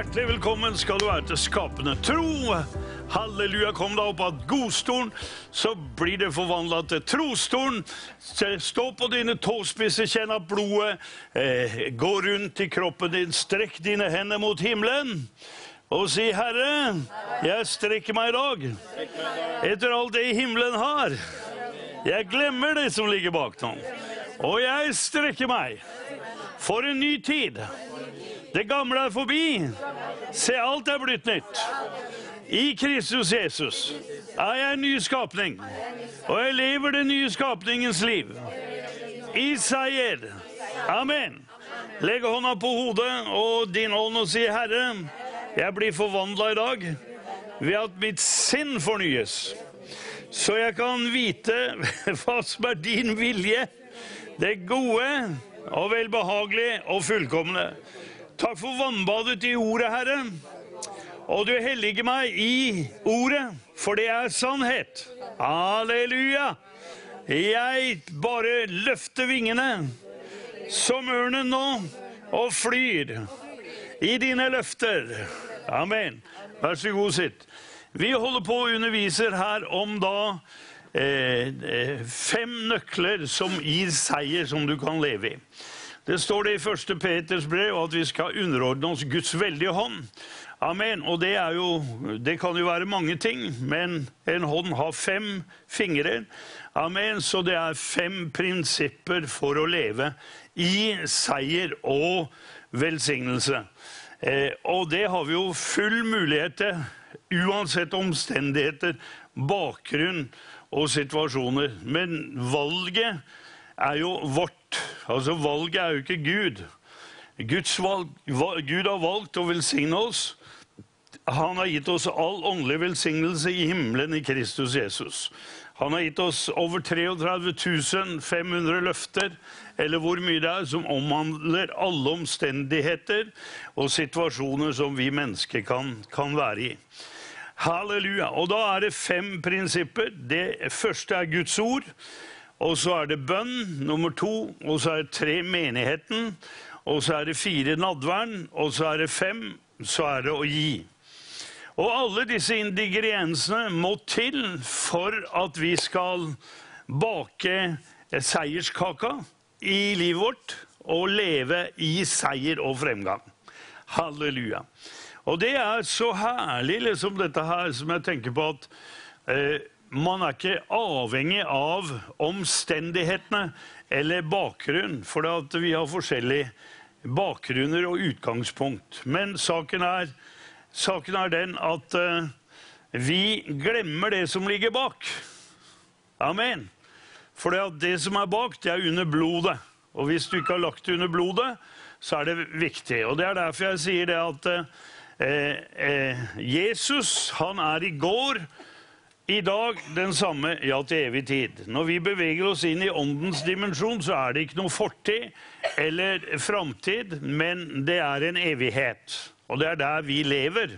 Hjertelig velkommen skal du være til Skapende tro. Halleluja, kom deg opp av godstolen, så blir det forvandla til trostolen. Stå på dine tåspisser, kjenn at blodet eh, går rundt i kroppen din. Strekk dine hender mot himmelen. Og si, 'Herre, jeg strekker meg i dag etter alt det himmelen har.' Jeg glemmer det som ligger bak nå, og jeg strekker meg for en ny tid. Det gamle er forbi. Se, alt er blitt nytt. I Kristus Jesus er jeg en ny skapning, og jeg lever den nye skapningens liv. I seier. Amen. Legg hånda på hodet og din ånd og si, Herre, jeg blir forvandla i dag ved at mitt sinn fornyes, så jeg kan vite hva som er din vilje, det gode og velbehagelige og fullkomne. Takk for vannbadet i ordet, Herre. Og du helliger meg i ordet, for det er sannhet. Halleluja. Jeg bare løfter vingene som ørnen nå og flyr i dine løfter. Amen. Vær så god, sitt. Vi holder på å undervise her om da eh, eh, fem nøkler som gir seier, som du kan leve i. Det står det i 1. Peters brev at vi skal underordne oss Guds veldige hånd. Amen. Og det, jo, det, kan jo være mange ting, men en hånd har fem fingre. Amen. Så det er fem prinsipper for å leve i seier og velsignelse. Eh, og det har vi jo full mulighet til, uansett omstendigheter, bakgrunn og situasjoner. Men valget er jo vårt. Altså, valget er jo ikke Gud. Valg, Gud har valgt å velsigne oss. Han har gitt oss all åndelig velsignelse i himmelen i Kristus Jesus. Han har gitt oss over 33 500 løfter, eller hvor mye det er, som omhandler alle omstendigheter og situasjoner som vi mennesker kan, kan være i. Halleluja. Og da er det fem prinsipper. Det første er Guds ord. Og så er det bønn nummer to. Og så er det tre menigheten. Og så er det fire nadvern. Og så er det fem. Så er det å gi. Og alle disse ingrediensene må til for at vi skal bake seierskaka i livet vårt og leve i seier og fremgang. Halleluja. Og det er så herlig, liksom dette her, som jeg tenker på at eh, man er ikke avhengig av omstendighetene eller bakgrunn, for vi har forskjellige bakgrunner og utgangspunkt. Men saken er, saken er den at uh, vi glemmer det som ligger bak. Amen. For det, som er bak, det er under blodet. Og hvis du ikke har lagt det under blodet, så er det viktig. Og det er derfor jeg sier det at uh, uh, Jesus, han er i går i dag den samme, ja, til evig tid. Når vi beveger oss inn i åndens dimensjon, så er det ikke noe fortid eller framtid, men det er en evighet. Og det er der vi lever.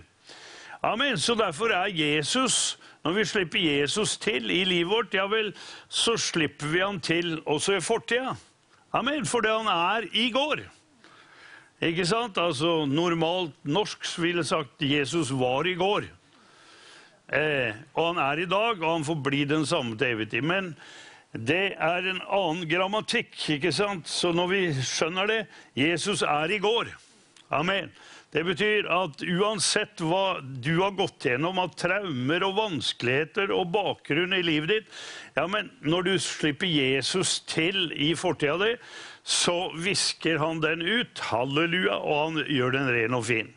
Amen. Så derfor er Jesus Når vi slipper Jesus til i livet vårt, ja vel, så slipper vi han til også i fortida. Amen. Fordi han er i går. Ikke sant? Altså Normalt norsk ville sagt Jesus var i går. Eh, og han er i dag, og han får bli den samme til evig tid. Men det er en annen grammatikk, ikke sant? Så når vi skjønner det Jesus er i går. Amen. Det betyr at uansett hva du har gått gjennom av traumer og vanskeligheter og bakgrunn i livet ditt, ja, men når du slipper Jesus til i fortida di, så visker han den ut. Halleluja. Og han gjør den ren og fin.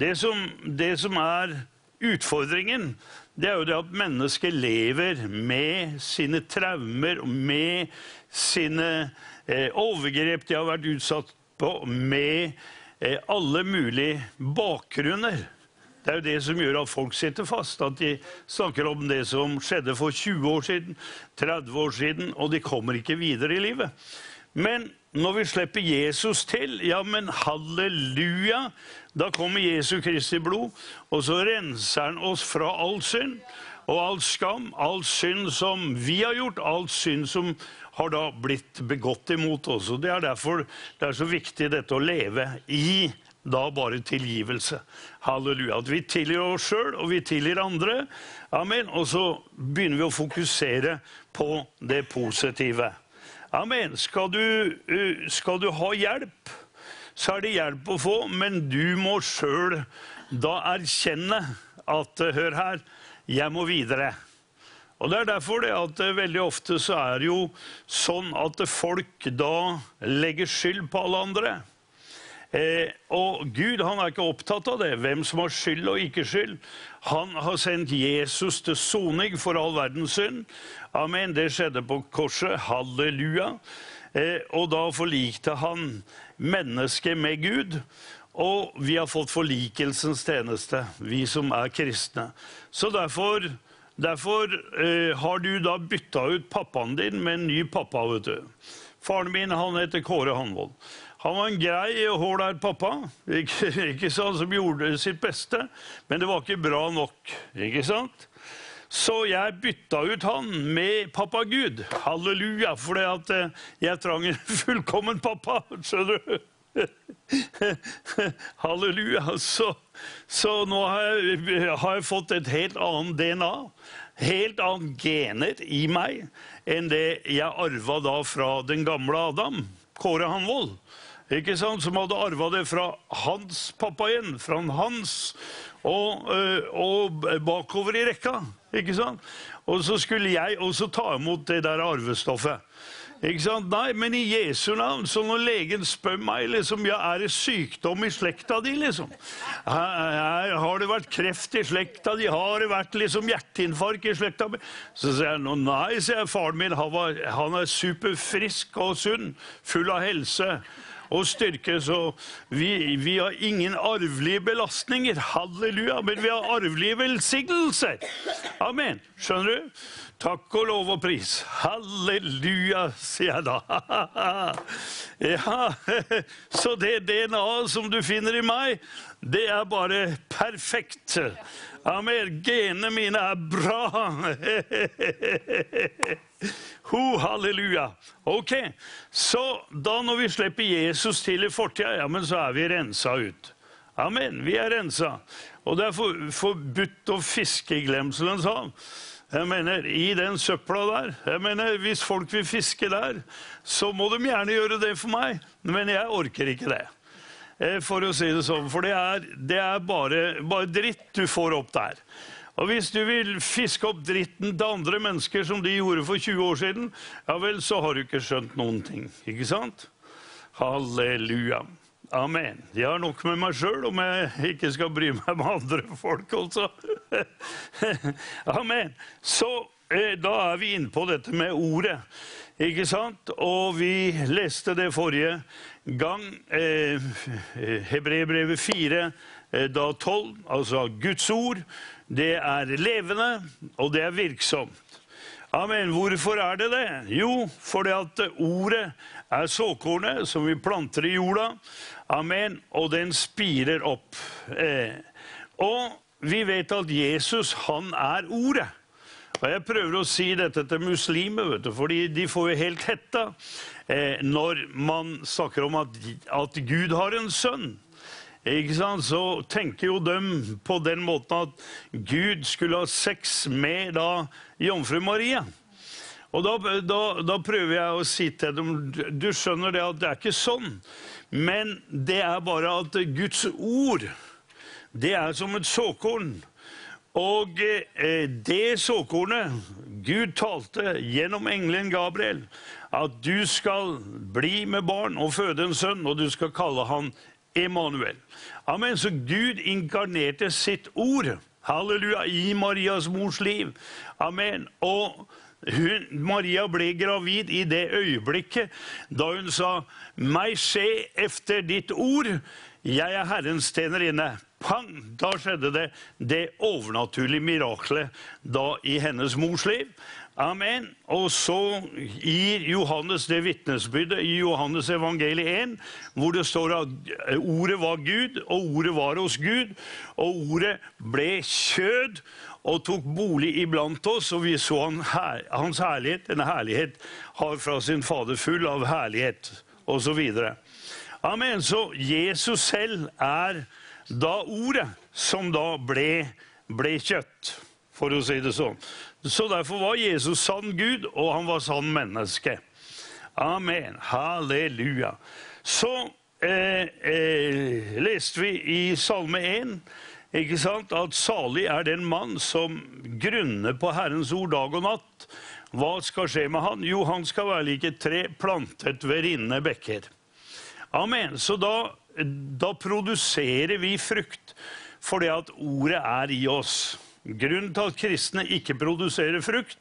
Det som, det som er Utfordringen det er jo det at mennesker lever med sine traumer, med sine eh, overgrep de har vært utsatt på, med eh, alle mulige bakgrunner. Det er jo det som gjør at folk sitter fast. At de snakker om det som skjedde for 20 år siden, 30 år siden, og de kommer ikke videre i livet. Men når vi slipper Jesus til, ja, men halleluja, da kommer Jesu Kristi blod, og så renser han oss fra all synd og all skam, all synd som vi har gjort, all synd som har da blitt begått imot oss. Og Det er derfor det er så viktig dette å leve i da bare tilgivelse. Halleluja. At vi tilgir oss sjøl, og vi tilgir andre. Amen. Og så begynner vi å fokusere på det positive. Amen. Skal du, uh, skal du ha hjelp, så er det hjelp å få, men du må sjøl da erkjenne at uh, Hør her, jeg må videre. Og Det er derfor det at uh, veldig ofte så er det jo sånn at folk da legger skyld på alle andre. Eh, og Gud han er ikke opptatt av det, hvem som har skyld og ikke skyld. Han har sendt Jesus til soning for all verdens synd. Amen. Det skjedde på korset. Halleluja. Eh, og da forlikte han mennesket med Gud. Og vi har fått forlikelsens tjeneste, vi som er kristne. Så derfor, derfor eh, har du da bytta ut pappaen din med en ny pappa. vet du. Faren min han heter Kåre Hanvold. Han var en grei og ålreit pappa, ikke, ikke sant, som gjorde sitt beste. Men det var ikke bra nok. ikke sant? Så jeg bytta ut han med pappa Gud. Halleluja, for eh, jeg trang en fullkommen pappa. Skjønner du? Halleluja. Så, så nå har jeg, har jeg, fått et helt annet DNA. Helt annet gener i meg enn det jeg arva da fra den gamle Adam, Kåre Hanvold ikke sant, som hadde arva det fra hans pappa igjen, fra hans, og, øh, og, bakover i rekka. ikke sant? Og så skulle jeg også ta imot det der arvestoffet. Ikke sant? Nei, men i Jesu navn. Så når legen spør meg liksom, ja, er det sykdom i slekta di, liksom Har det vært kreft i slekta di? Har det vært liksom hjerteinfarkt i slekta mi? Så sier jeg nei, sier jeg. Faren min han, var, han er superfrisk og sunn, full av helse og styrke. Så vi, vi har ingen arvelige belastninger. Halleluja. Men vi har arvelige velsignelser. Amen. Skjønner du? Takk og lov og pris. Halleluja, sier jeg da. Ja, Så det DNA-et som du finner i meg, det er bare perfekt. Amen. Genene mine er bra. Ho, halleluja. Ok, Så da når vi slipper Jesus til i fortida, ja, men så er vi rensa ut. Amen. Vi er rensa. Og det er for, forbudt å fiske i glemselens hav. Jeg mener, I den søpla der jeg mener, Hvis folk vil fiske der, så må de gjerne gjøre det for meg. Men jeg orker ikke det. Eh, for å si det sånn. For det er, det er bare, bare dritt du får opp der. Og hvis du vil fiske opp dritten til andre mennesker som de gjorde for 20 år siden, ja vel, så har du ikke skjønt noen ting. Ikke sant? Halleluja. Amen. Jeg har nok med meg sjøl om jeg ikke skal bry meg med andre folk, altså. Amen. Så eh, da er vi inne på dette med ordet. Ikke sant? Og vi leste det forrige gang. Eh, Hebreerbrevet 4, eh, da 12, altså Guds ord det er levende, og det er virksomt. Amen. Hvorfor er det det? Jo, fordi at ordet er såkornet som vi planter i jorda. Amen. Og den spirer opp. Eh. Og vi vet at Jesus, han er ordet. Og Jeg prøver å si dette til muslimer, vet du, fordi de får jo helt hetta eh, når man snakker om at, at Gud har en sønn så tenker jo de på den måten at Gud skulle ha sex med da jomfru Maria. Og da, da, da, prøver jeg å si til dem Du skjønner det at det er ikke sånn. Men det er bare at Guds ord, det er som et såkorn. Og eh, det såkornet Gud talte gjennom engelen Gabriel, at du skal bli med barn og føde en sønn, og du skal kalle han Emanuel. Amen. Så Gud inkarnerte sitt ord halleluja, i Marias mors liv. Amen. Og hun, Maria ble gravid i det øyeblikket da hun sa 'Meg skje efter ditt ord'. Jeg er Herrens tjenerinne. Pang! Da skjedde det det overnaturlige miraklet i hennes mors liv. Amen. Og så gir Johannes det vitnesbyrdet i Johannes evangeliet 1, hvor det står at ordet var Gud, og ordet var hos Gud. Og ordet ble kjød og tok bolig iblant oss, og vi så han her, hans herlighet. En herlighet har fra sin Fader full av herlighet, osv. Amen. Så Jesus selv er da ordet som da ble, ble kjøtt, for å si det sånn. Så derfor var Jesus sann Gud, og han var sann menneske. Amen. Halleluja. Så eh, eh, leste vi i Salme 1 ikke sant, at salig er den mann som grunner på Herrens ord dag og natt. Hva skal skje med han? Jo, han skal være like tre plantet ved rinnende bekker. Amen. Så da, da produserer vi frukt fordi at ordet er i oss. Grunnen til at kristne ikke produserer frukt,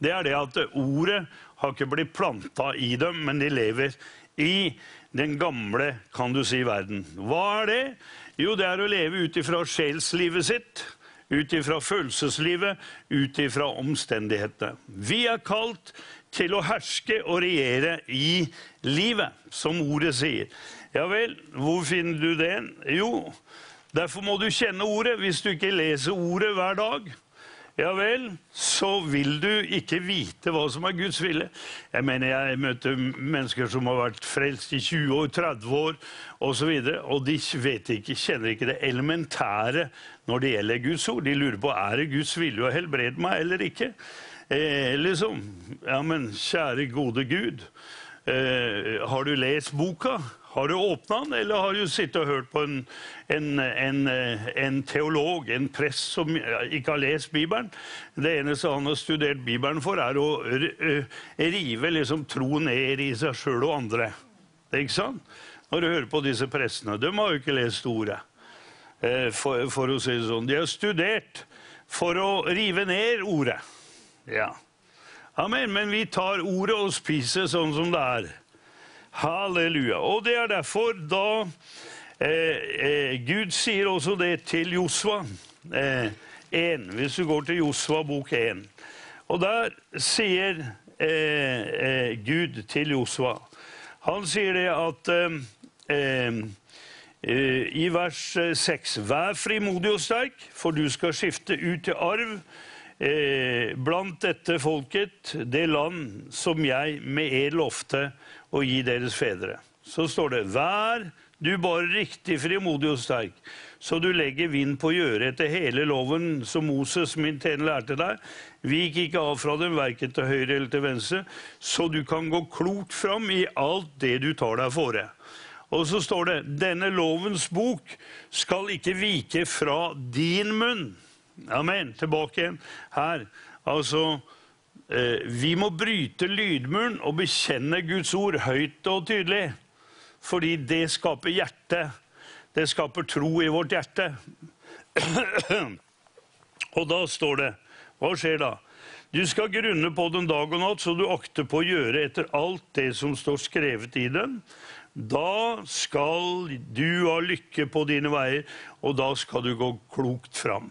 det er det at ordet har ikke blitt planta i dem, men de lever i den gamle, kan du si, verden. Hva er det? Jo, det er å leve ut ifra sjelslivet sitt, ut ifra følelseslivet, ut ifra omstendighetene. Vi er kalt til å herske og regjere i livet, som ordet sier. Ja vel, hvor finner du det? Jo, derfor må du kjenne ordet. Hvis du ikke leser ordet hver dag, ja vel, så vil du ikke vite hva som er Guds vilje. Jeg mener, jeg møter mennesker som har vært frelst i 20 år, 30 år osv., og, så og de vet ikke, kjenner ikke det elementære når det gjelder Guds ord. De lurer på er det Guds vilje å helbrede meg eller ikke. Eh, liksom. Ja, men kjære, gode Gud. Eh, har du lest boka? Har du åpna den, eller har du sittet og hørt på en, en, en, en, teolog, en prest som ikke har lest Bibelen? Det eneste han har studert Bibelen for, er å rive liksom, tro ned i seg sjøl og andre. Det er ikke sant? Når du hører på disse prestene. De har jo ikke lest ordet. Eh, for, for å si det sånn. De har studert for å rive ned ordet. Ja. Amen. Men vi tar ordet og spiser sånn som det er. Halleluja. Og det er derfor da eh, eh, Gud sier også det til Josva eh, 1, hvis du går til Josva bok 1. Og der sier eh, eh, Gud til Josva Han sier det at eh, i vers 6.: Vær frimodig og sterk, for du skal skifte ut til arv blant dette folket det land som jeg med ed lovte å gi deres fedre. Så står det, vær du bare riktig frimodig og sterk, så du legger vind på å gjøre etter hele loven som Moses, min tjener, lærte deg. Vik ikke av fra dem, verken til høyre eller til venstre, så du kan gå klokt fram i alt det du tar deg fore. Og så står det, denne lovens bok skal ikke vike fra din munn. Amen. Tilbake igjen her. Altså Vi må bryte lydmuren og bekjenne Guds ord høyt og tydelig. Fordi det skaper hjerte. Det skaper tro i vårt hjerte. og da står det Hva skjer da? Du skal grunne på den dag og natt, så du akter på å gjøre etter alt det som står skrevet i den. Da skal du ha lykke på dine veier, og da skal du gå klokt fram.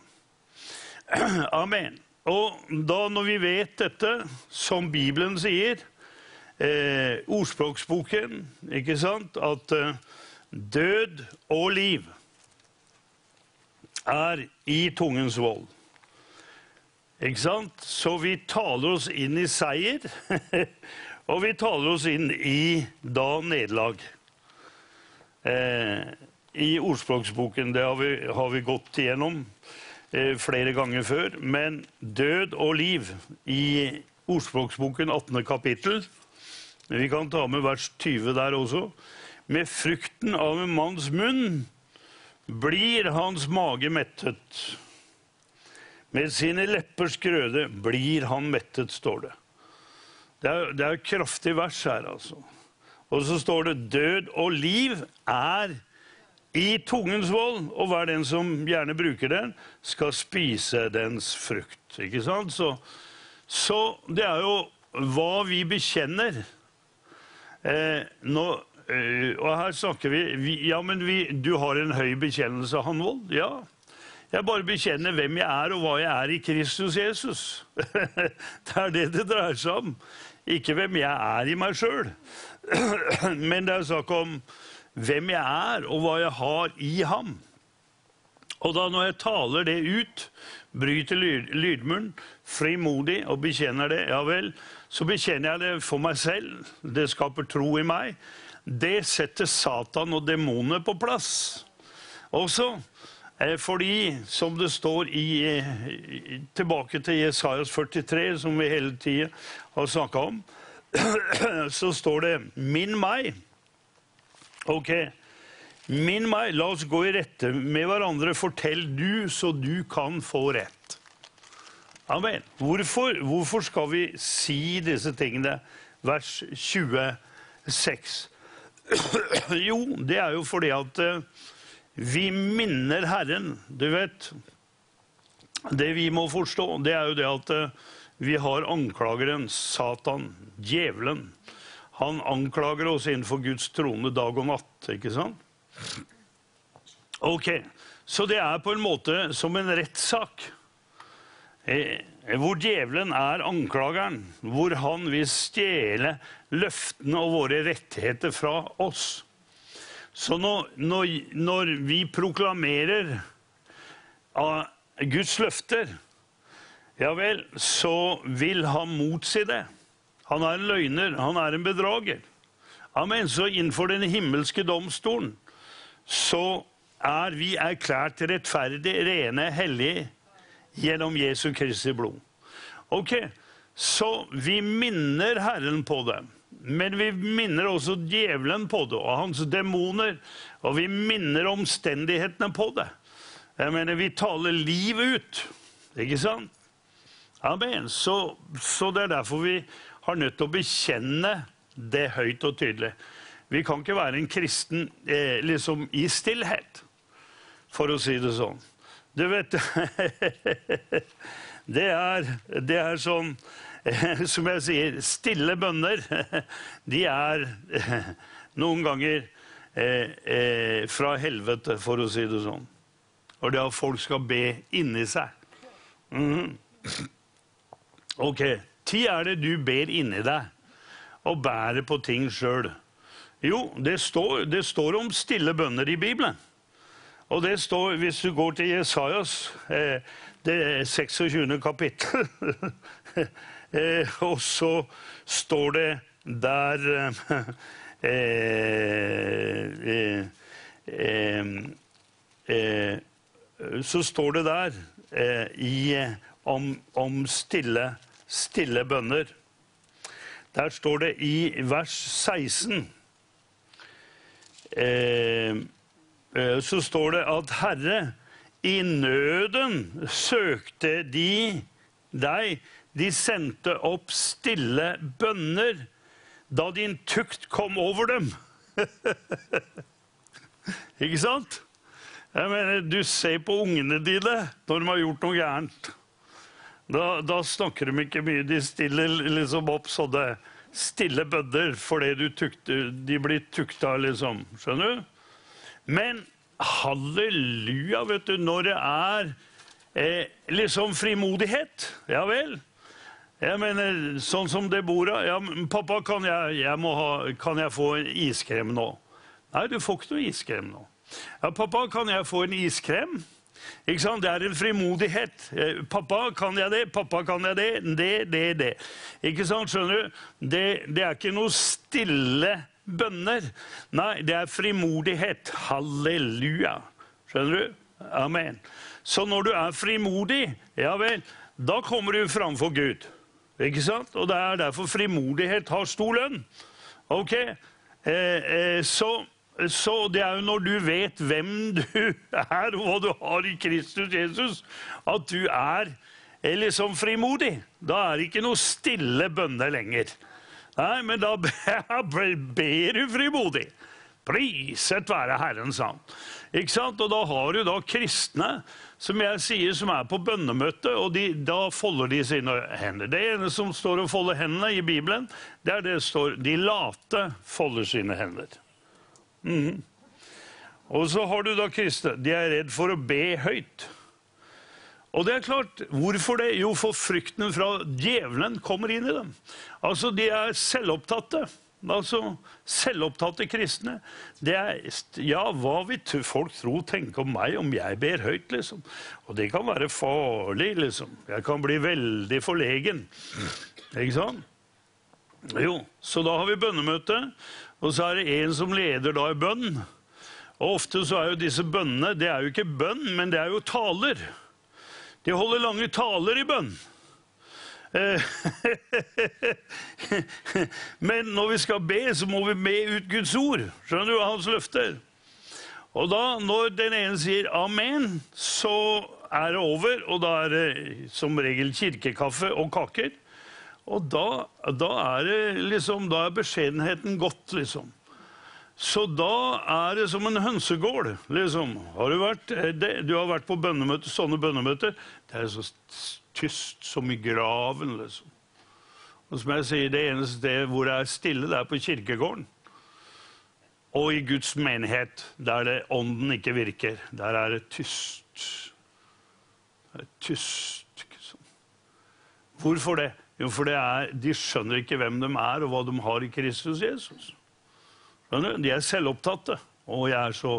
Amen. Og da når vi vet dette, som Bibelen sier, eh, ordspråksboken, ikke sant, at eh, død og liv er i tungens vold. Ikke sant? Så vi taler oss inn i seier, og vi taler oss inn i da nederlag. Eh, I ordspråksboken, det har vi, har vi gått igjennom. Eh, flere ganger før. Men død og liv i Ordspråksboken 18. kapittel Vi kan ta med vers 20 der også. Med frukten av en manns munn blir hans mage mettet. Med sine leppers grøde blir han mettet, står det. Det er, er et kraftig vers her, altså. Og så står det 'død og liv er i tungens vold, og hver den som gjerne bruker den, skal spise dens frukt. Ikke sant? Så, så det er jo hva vi bekjenner. Eh, nå, eh, og her snakker vi, vi Ja, men vi, du har en høy bekjennelse, Hanvold? Ja. Jeg bare bekjenner hvem jeg er, og hva jeg er i Kristus Jesus. det er det det dreier seg om. Ikke hvem jeg er i meg sjøl. Men det er snakk om hvem jeg er, og hva jeg har i ham. Og da når jeg taler det ut, bryter lyd, lydmuren, frimodig og bekjenner det, ja vel, så bekjenner jeg det for meg selv. Det skaper tro i meg. det setter Satan og demonene på plass. Også eh, fordi, som det står i, Tilbake til Jesajas 43, som vi hele tida har snakka om, så står det 'min meg'. Ok. Minn meg, la oss gå i rette med hverandre. Fortell du, så du kan få rett. Amen. Hvorfor, hvorfor skal vi si disse tingene? Vers 26. Jo, det er jo fordi at eh, vi minner Herren. Du vet Det vi må forstå, det er jo det at eh, vi har anklageren, Satan, djevelen. Han anklager oss innenfor Guds trone dag og natt, ikke sant? Ok, Så det er på en måte som en rettssak. Eh, hvor djevelen er anklageren, hvor han vil stjele løftene og våre rettigheter fra oss. Så når, når, når vi proklamerer av Guds løfter, ja vel, så vil han motsi det. Han er en løgner, han er en bedrager. Amen. Så innenfor den himmelske domstolen så er vi erklært rettferdig, rene, hellige gjennom Jesu Kristi blod. Ok, Så vi minner Herren på det. Men vi minner også djevelen på det, og hans demoner. Og vi minner omstendighetene på det. Jeg mener, Vi taler livet ut, ikke sant? Amen. Så, så det er derfor vi har nødt til å bekjenne det høyt og tydelig. Vi kan ikke være en kristen eh, liksom i stillhet, for å si det sånn. Du vet Det er, det er sånn Som jeg sier, stille bønner, de er noen ganger eh, eh, fra helvete, for å si det sånn. Og det at folk skal be inni seg. Mm. Ok. Tid er det du ber inni deg og bærer på ting sjøl. Jo, det står, det står, om stille bønner i Bibelen. Og det står, hvis du går til Jesajas, eh, det 26. kapittel eh, Og så står det der eh, eh, eh, Så står det der i, om, om stille, stille bønner. Der står det i vers 16 Eh, eh, så står det at Herre, i nøden søkte de deg. De sendte opp stille bønner da din tukt kom over dem. Ikke sant? Jeg mener, Du ser på ungene dine når de har gjort noe gærent. Da, da snakker de ikke mye. De stiller liksom opp sånne stille bødder fordi tukter, de blir tukta, liksom. Skjønner du? Men halleluja, vet du, når det er eh, liksom frimodighet Ja vel. Jeg mener, sånn som Deborah. Ja, 'Pappa, kan jeg, jeg ha, kan jeg få en iskrem nå?' Nei, du får ikke noe iskrem nå. Ja, 'Pappa, kan jeg få en iskrem?' Ikke sant? Det er en frimodighet. Eh, 'Pappa, kan jeg det? Pappa, kan jeg det?' Det, det, det. Ikke sant? Skjønner du? Det, det er ikke noe stille bønner. Nei, det er frimodighet. Halleluja. Skjønner du? Amen. Så når du er frimodig, ja vel, da kommer du framfor Gud. Ikke sant? Og det er derfor frimodighet har stor lønn. Ok? Eh, eh, så så det er jo når du vet hvem du er, og hva du har i Kristus Jesus, at du er liksom frimodig. Da er det ikke noe stille bønne lenger. Nei, men da ber du frimodig. Priset være Herren, sa han. Ikke sant? Og da har du da kristne som jeg sier, som er på bønnemøte, og de, da folder de sine hender. Det ene som står og folder hendene i Bibelen, det er det står de late folder sine hender. Mm. Og så har du da kristne. De er redd for å be høyt. Og det er klart, Hvorfor det? Jo, for frykten fra djevelen kommer inn i dem. Altså, De er selvopptatte. Altså, Selvopptatte kristne. Det er, ja, Hva vil folk tro tenke om meg om jeg ber høyt? liksom? Og det kan være farlig. liksom. Jeg kan bli veldig forlegen. Ikke sant? Jo, så da har vi bønnemøte, og så er det en som leder da i bønn. Og ofte så er jo disse bønnene det er jo ikke bønn, men det er jo taler. De holder lange taler i bønn. Eh, men når vi skal be, så må vi be ut Guds ord. Skjønner du? Hans løfter. Og da, når den ene sier amen, så er det over. Og da er det som regel kirkekaffe og kaker. Og da, da er liksom Da er beskjedenheten godt, liksom. Så da er det som en hønsegård. liksom. Har du, vært, eh, det, du har vært på bønnemøter, sånne bønnemøter. Det er så tyst som i graven, liksom. Og som jeg sier, Det eneste stedet hvor det er stille, det er på kirkegården. Og i Guds menighet, der det ånden ikke virker, der er det tyst. Det er tyst. Hvorfor det? Jo, for er, de skjønner ikke hvem de er, og hva de har i Kristus Jesus. Skjønner? De er selvopptatte. Å, jeg er så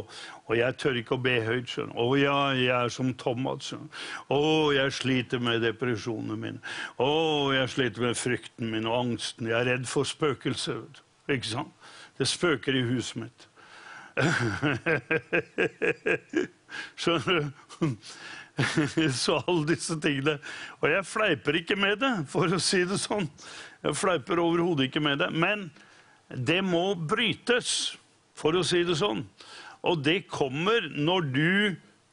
Og jeg tør ikke å be høyt. skjønner Å ja, jeg er som Thomas. skjønner Å, jeg sliter med depresjonene mine. Å, jeg sliter med frykten min og angsten. Jeg er redd for spøkelser. Ikke sant? Det spøker i huset mitt. Skjønner du? Så alle disse tingene. Og jeg fleiper ikke med det, for å si det sånn. Jeg fleiper overhodet ikke med det. Men det må brytes, for å si det sånn. Og det kommer når du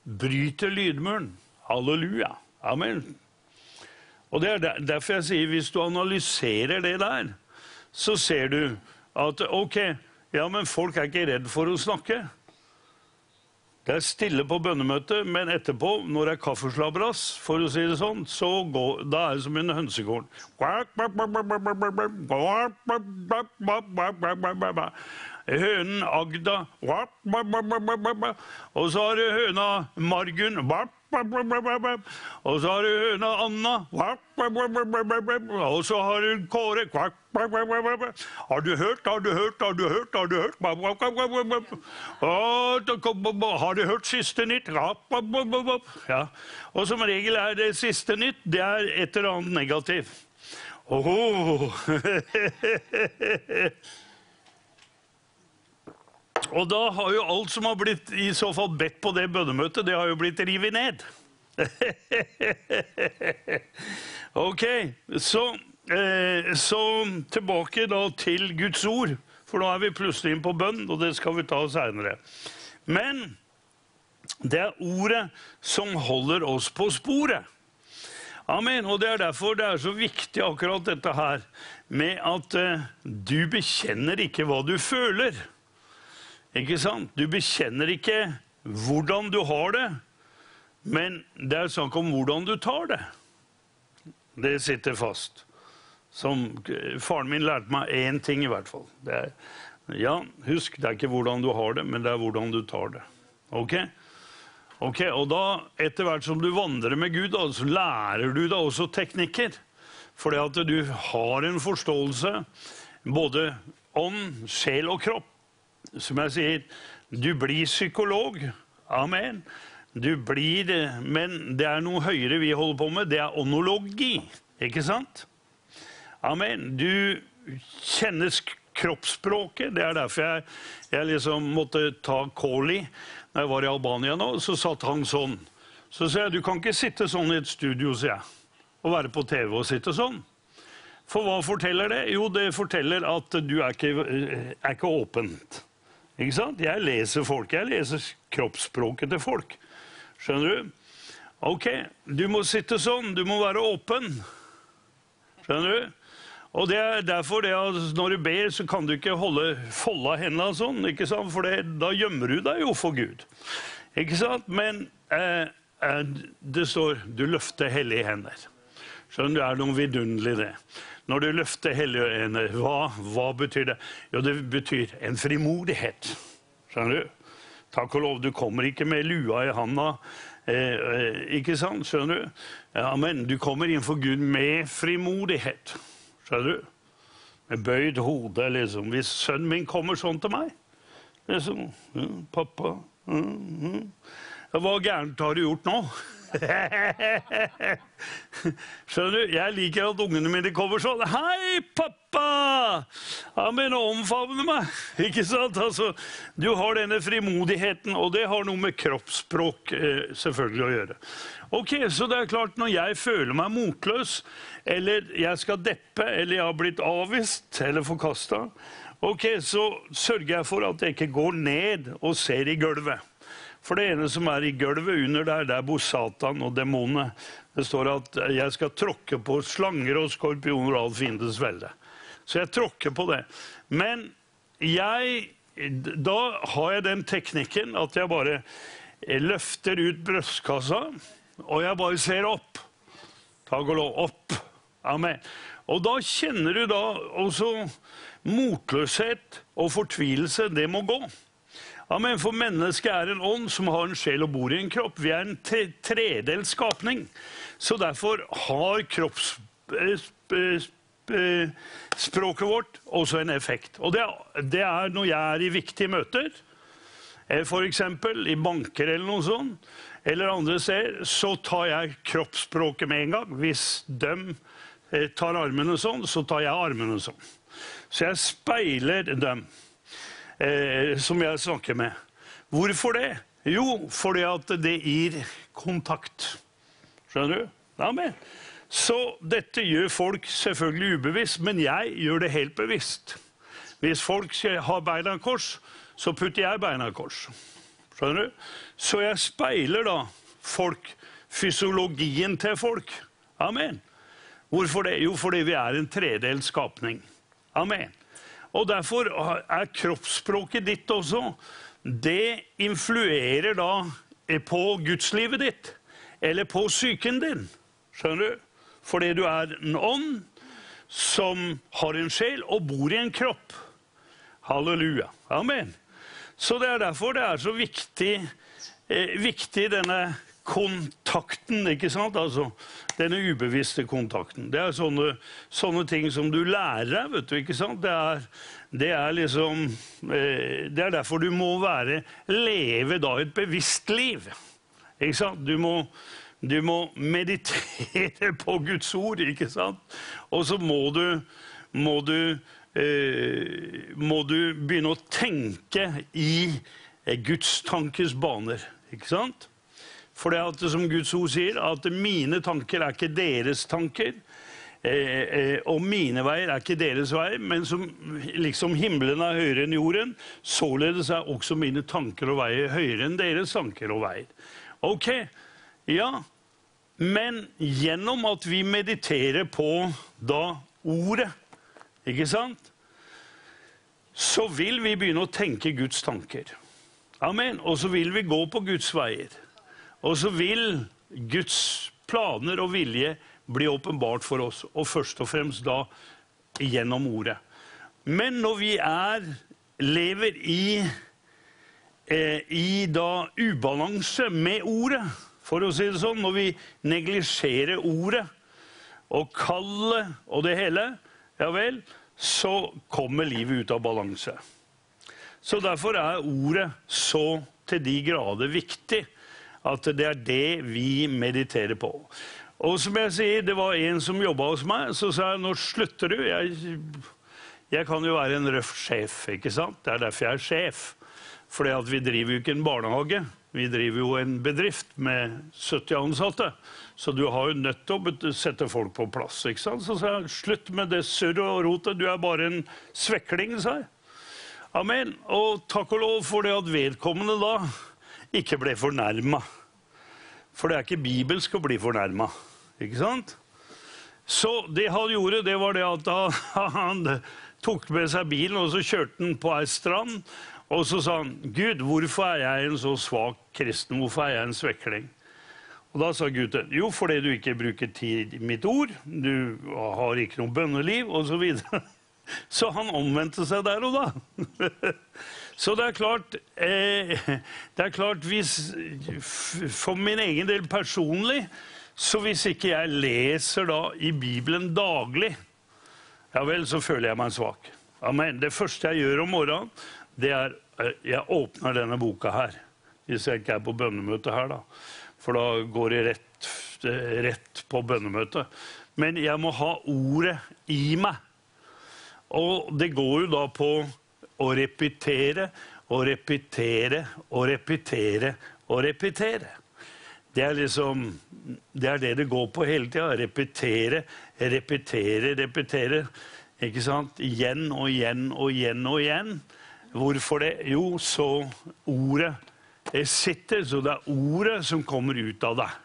bryter lydmuren. Halleluja. Amen. Og det er derfor jeg sier hvis du analyserer det der, så ser du at ok, ja, men folk er ikke redd for å snakke. Er stille på bønnemøtet, men etterpå, når det er kaffeslabberas, for å si det sånn, så går, da er det som en hønsegård. Hønen Agda Og så har du høna Margunn og så har du høna Anna. Og så har du Kåre. Har du hørt, har du hørt, har du hørt? Har du hørt? Har du hørt siste nytt? Ja. Og som regel er det siste nytt det er et eller annet negativt. Oh. Og da har jo alt som har blitt i så fall bedt på det bønnemøtet, det har jo blitt revet ned. ok, så, eh, så, tilbake da til Guds ord. For nå er vi plutselig inn på bønn, og det skal vi ta seinere. Men det er ordet som holder oss på sporet. Amen. Og det er derfor det er så viktig akkurat dette her med at eh, du bekjenner ikke hva du føler. Ikke sant? Du bekjenner ikke hvordan du har det, men det er snakk om hvordan du tar det. Det sitter fast. Som Faren min lærte meg én ting, i hvert fall. Er, ja, husk, det er ikke hvordan du har det, men det er hvordan du tar det. Ok? Ok, Og da, etter hvert som du vandrer med Gud, da, så lærer du deg også teknikker. Fordi at du har en forståelse, både ånd, sjel og kropp, som jeg sier, du blir psykolog. Amen. Du blir Men det er noe høyere vi holder på med. Det er onologi. Ikke sant? Amen. Du kjenner kroppsspråket. Det er derfor jeg, jeg liksom måtte ta Koli. når jeg var i Albania nå. Så satt han sånn. Så sa jeg du kan ikke sitte sånn i et studio, sier jeg. Og være på TV og sitte sånn. For hva forteller det? Jo, det forteller at du er ikke, er ikke åpent. Ikke sant? Jeg leser folk. Jeg leser kroppsspråket til folk. Skjønner du? Ok, du må sitte sånn. Du må være åpen. Skjønner du? Og det er derfor det at når du ber, så kan du ikke holde folda hendene sånn. ikke sant? For det, da gjemmer du deg jo for Gud. Ikke sant? Men eh, eh, det står 'du løfter hellige hender'. Skjønner du? Det er noe vidunderlig det. Når du løfter hellige hender, hva, hva, betyr det? Jo, det betyr en frimodighet. Skjønner du? Takk og lov, du kommer ikke med lua i handa. Eh, eh, ikke sant? Skjønner du? Ja, men du kommer innenfor Gud med frimodighet. Skjønner du? Med bøyd hode, liksom. Hvis sønnen min kommer sånn til meg liksom, ja, 'Pappa mm, mm. Hva gærent har du gjort nå?' Skjønner du? Jeg liker at ungene mine kommer sånn 'Hei, pappa!' Han begynner å omfavne meg. Ikke sant? Altså, du har denne frimodigheten, og det har noe med kroppsspråk eh, selvfølgelig å gjøre. Ok, Så det er klart, når jeg føler meg motløs, eller jeg skal deppe, eller jeg har blitt avvist eller forkasta, okay, så sørger jeg for at jeg ikke går ned og ser i gulvet. For det ene som er i gulvet under der, der bor Satan og demonene. Det står at jeg skal tråkke på slanger og skorpioner og all fiendens velde. Så jeg tråkker på det. Men jeg Da har jeg den teknikken at jeg bare løfter ut brystkassa, og jeg bare ser opp. Takk og lov. Opp. Amen. Og da kjenner du da også motløshet og fortvilelse. Det må gå. Amen. For mennesket er en ånd som har en sjel og bor i en kropp. Vi er en tredelt skapning. Så derfor har kroppsspråket vårt også en effekt. Og det, det er når jeg er i viktige møter, eh, f.eks. i banker eller noe sånt, eller andre steder, så tar jeg kroppsspråket med en gang. Hvis de eh, tar armene sånn, så tar jeg armene sånn. Så jeg speiler dem eh, som jeg snakker med. Hvorfor det? Jo, fordi at det gir kontakt. Skjønner du? Amen. Så dette gjør folk selvfølgelig ubevisst, men jeg gjør det helt bevisst. Hvis folk har beina kors, så putter jeg beina kors. Skjønner du? Så jeg speiler da folk, fysiologien til folk. Amen. Hvorfor det? Jo, fordi vi er en tredelt skapning. Amen. Og derfor er kroppsspråket ditt også Det influerer da på gudslivet ditt eller på psyken din. Skjønner du? Fordi du er en ånd som har en sjel og bor i en kropp. Halleluja. Amen. Så det er derfor det er så viktig, eh, viktig denne kontakten, ikke sant? Altså denne ubevisste kontakten. Det er sånne, sånne ting som du lærer deg, vet du, ikke sant? Det er, det er liksom eh, Det er derfor du må være Leve da et bevisst liv. Ikke sant? Du må, du må meditere på Guds ord, ikke sant? Og så må du, må du, eh, må du begynne å tenke i eh, Guds tankes baner, ikke sant? For det at, som Guds ord sier, at mine tanker er ikke deres tanker. Eh, eh, og mine veier er ikke deres veier, men som liksom himmelen er høyere enn jorden, således er også mine tanker og veier høyere enn deres tanker og veier. Ok, ja, men gjennom at vi mediterer på da ordet, ikke sant, så vil vi begynne å tenke Guds tanker. Amen. Og så vil vi gå på Guds veier. Og så vil Guds planer og vilje bli åpenbart for oss, og først og fremst da gjennom ordet. Men når vi er, lever i Eh, i da ubalanse med ordet, for å si det sånn. Når vi neglisjerer ordet og kallet og det hele, ja vel, så kommer livet ut av balanse. Så derfor er ordet så til de grader viktig at det er det vi mediterer på. Og som jeg sier, det var en som jobba hos meg, så sa jeg nå slutter du. Jeg, jeg kan jo være en røff sjef, ikke sant? Det er derfor jeg er sjef. For vi driver jo ikke en barnehage, vi driver jo en bedrift med 70 ansatte. Så du har jo nødt til å sette folk på plass. ikke sant? Så sa jeg slutt med det surret og rotet, du er bare en svekling, sa jeg. Amen. Og takk og lov for det at vedkommende da ikke ble fornærma. For det er ikke bibelsk å bli fornærma, ikke sant? Så det han gjorde, det var det at han tok med seg bilen og så kjørte han på ei strand. Og så sa han, 'Gud, hvorfor er jeg en så svak kristen? Hvorfor er jeg en svekling?' Og Da sa Gud jo, fordi du ikke bruker tid i mitt ord, du har ikke noe bønneliv, osv. Så, videre. så han omvendte seg der og da. så det er klart eh, Det er klart hvis For min egen del personlig, så hvis ikke jeg leser da i Bibelen daglig, ja vel, så føler jeg meg svak. Amen. Det første jeg gjør om morgenen, det er eh, Jeg åpner denne boka her, hvis jeg ikke er på bønnemøte her, da. For da går det rett eh, rett på bønnemøte. Men jeg må ha ordet i meg. Og det går jo da på å repetere og repetere og repetere og repetere. Det er liksom Det er det det går på hele tida. Repetere, repetere, repetere. Ikke sant? Igjen og igjen og igjen og igjen. Hvorfor det? Jo, så ordet sitter. Så det er ordet som kommer ut av deg.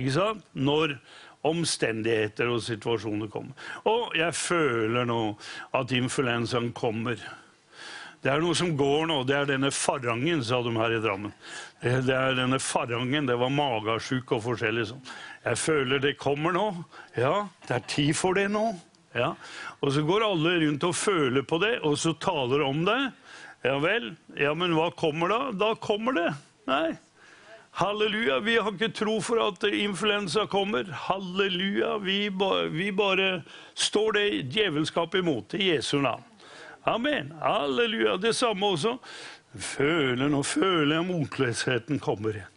Ikke sant? Når omstendigheter og situasjoner kommer. Og jeg føler nå at influensaen kommer. Det er noe som går nå. Det er denne farangen, sa de her i Drammen. Det er denne farangen. Det var magesjuk og forskjellig sånn. Jeg føler det kommer nå. Ja, det er tid for det nå. Ja. Og så går alle rundt og føler på det, og så taler om det. Ja vel. Ja, men hva kommer da? Da kommer det. Nei. Halleluja. Vi har ikke tro for at influensa kommer. Halleluja. Vi, ba, vi bare står det djevelskapet imot i Jesu navn. Amen. Halleluja. Det samme også. Føler, nå føler jeg motløsheten kommer igjen.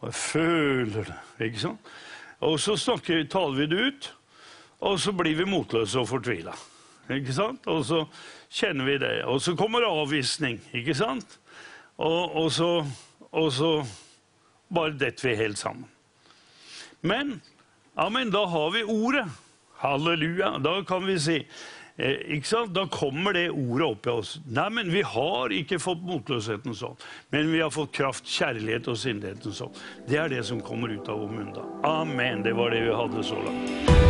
Og jeg føler det. ikke sant? Og så snakker, taler vi det ut, og så blir vi motløse og fortvila. Ikke sant? Og så kjenner vi det. Og så kommer avvisning, ikke sant? Og, og, så, og så bare detter vi helt sammen. Men amen, da har vi ordet. Halleluja. Da kan vi si Eh, da kommer det ordet opp i oss. Nei, men vi har ikke fått motløsheten sånn, men vi har fått kraft, kjærlighet og sindigheten sånn. Det er det som kommer ut av vår munn da. Amen. Det var det vi hadde så langt.